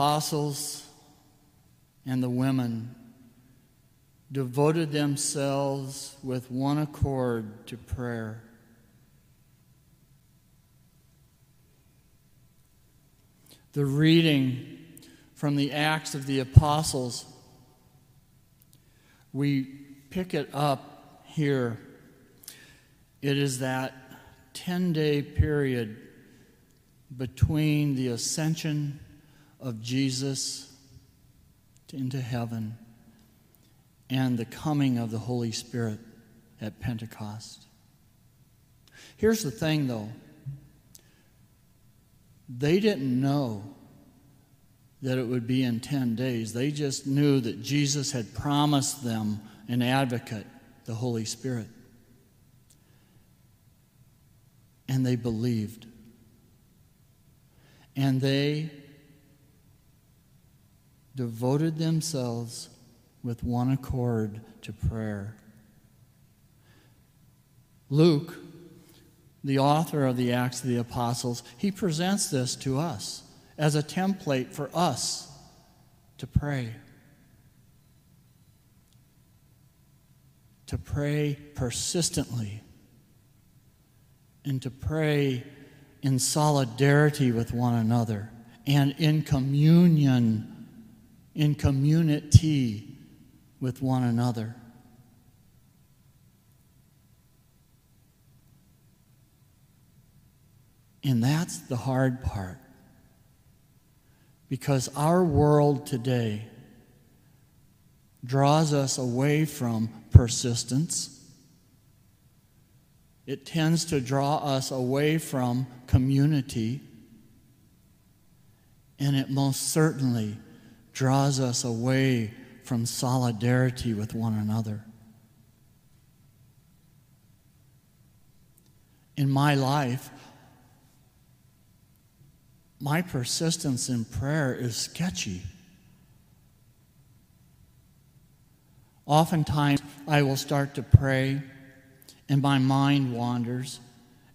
apostles and the women devoted themselves with one accord to prayer. The reading from the Acts of the Apostles, we pick it up here. It is that 10 day period between the ascension of Jesus into heaven and the coming of the Holy Spirit at Pentecost. Here's the thing, though they didn't know that it would be in 10 days. They just knew that Jesus had promised them an advocate, the Holy Spirit. And they believed. And they devoted themselves with one accord to prayer. Luke, the author of the Acts of the Apostles, he presents this to us as a template for us to pray. To pray persistently and to pray in solidarity with one another and in communion, in community with one another. And that's the hard part. Because our world today draws us away from persistence. It tends to draw us away from community. And it most certainly draws us away from solidarity with one another. In my life, my persistence in prayer is sketchy. Oftentimes, I will start to pray and my mind wanders,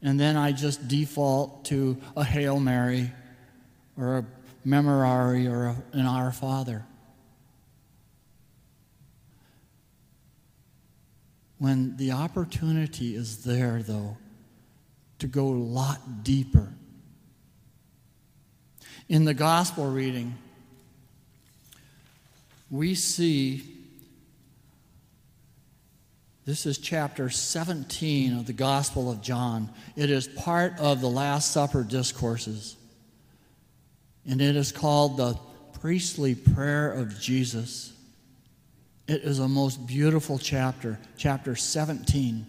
and then I just default to a Hail Mary or a Memorare or an Our Father. When the opportunity is there, though, to go a lot deeper. In the gospel reading, we see this is chapter 17 of the Gospel of John. It is part of the Last Supper discourses. And it is called the priestly prayer of Jesus. It is a most beautiful chapter, chapter 17.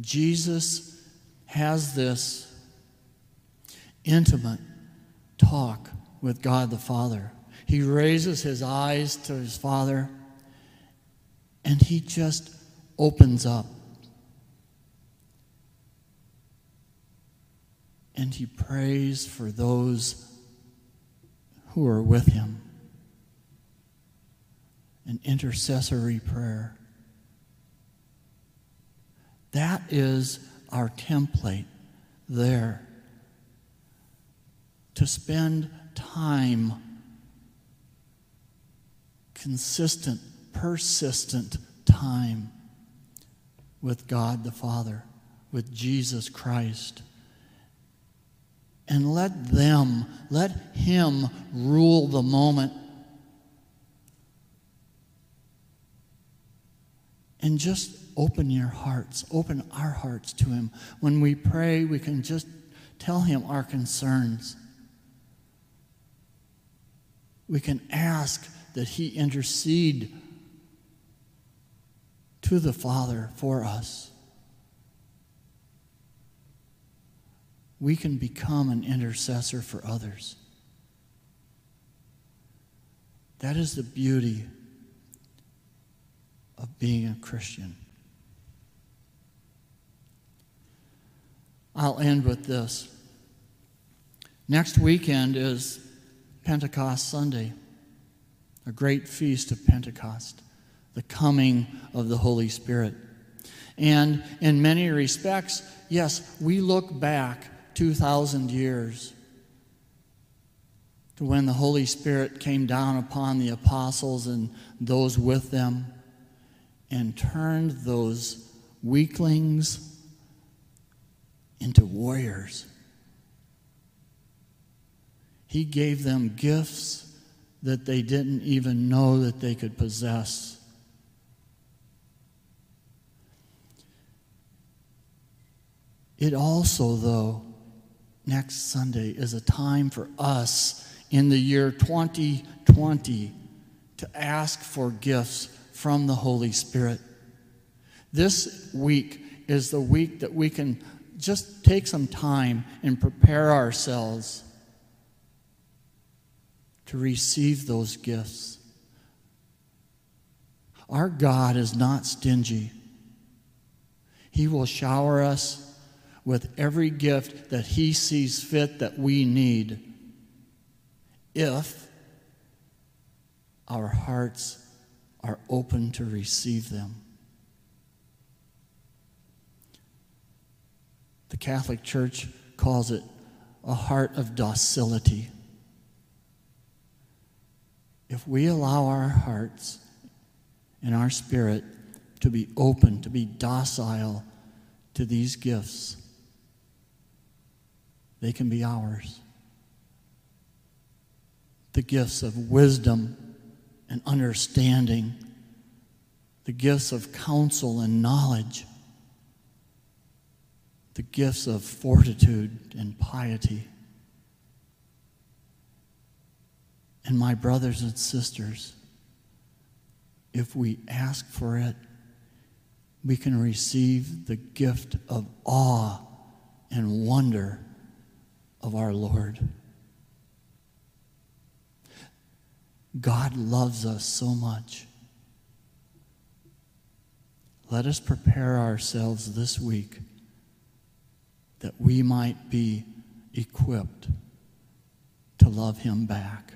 Jesus has this intimate talk with God the Father. He raises his eyes to his Father and he just opens up. And he prays for those who are with him an intercessory prayer. That is our template there to spend time, consistent, persistent time with God the Father, with Jesus Christ. And let them, let Him rule the moment And just open your hearts, open our hearts to Him. When we pray, we can just tell Him our concerns. We can ask that He intercede to the Father for us. We can become an intercessor for others. That is the beauty of being a Christian. I'll end with this. Next weekend is Pentecost Sunday, a great feast of Pentecost, the coming of the Holy Spirit. And in many respects, yes, we look back 2,000 years to when the Holy Spirit came down upon the apostles and those with them and turned those weaklings into warriors. He gave them gifts that they didn't even know that they could possess. It also, though, next Sunday is a time for us in the year 2020 to ask for gifts from the Holy Spirit. This week is the week that we can just take some time and prepare ourselves to receive those gifts. Our God is not stingy. He will shower us with every gift that He sees fit that we need if our hearts are open to receive them. The Catholic Church calls it a heart of docility. If we allow our hearts and our spirit to be open, to be docile to these gifts, they can be ours. The gifts of wisdom and understanding, the gifts of counsel and knowledge the gifts of fortitude and piety. And my brothers and sisters, if we ask for it, we can receive the gift of awe and wonder of our Lord. God loves us so much. Let us prepare ourselves this week that we might be equipped to love him back.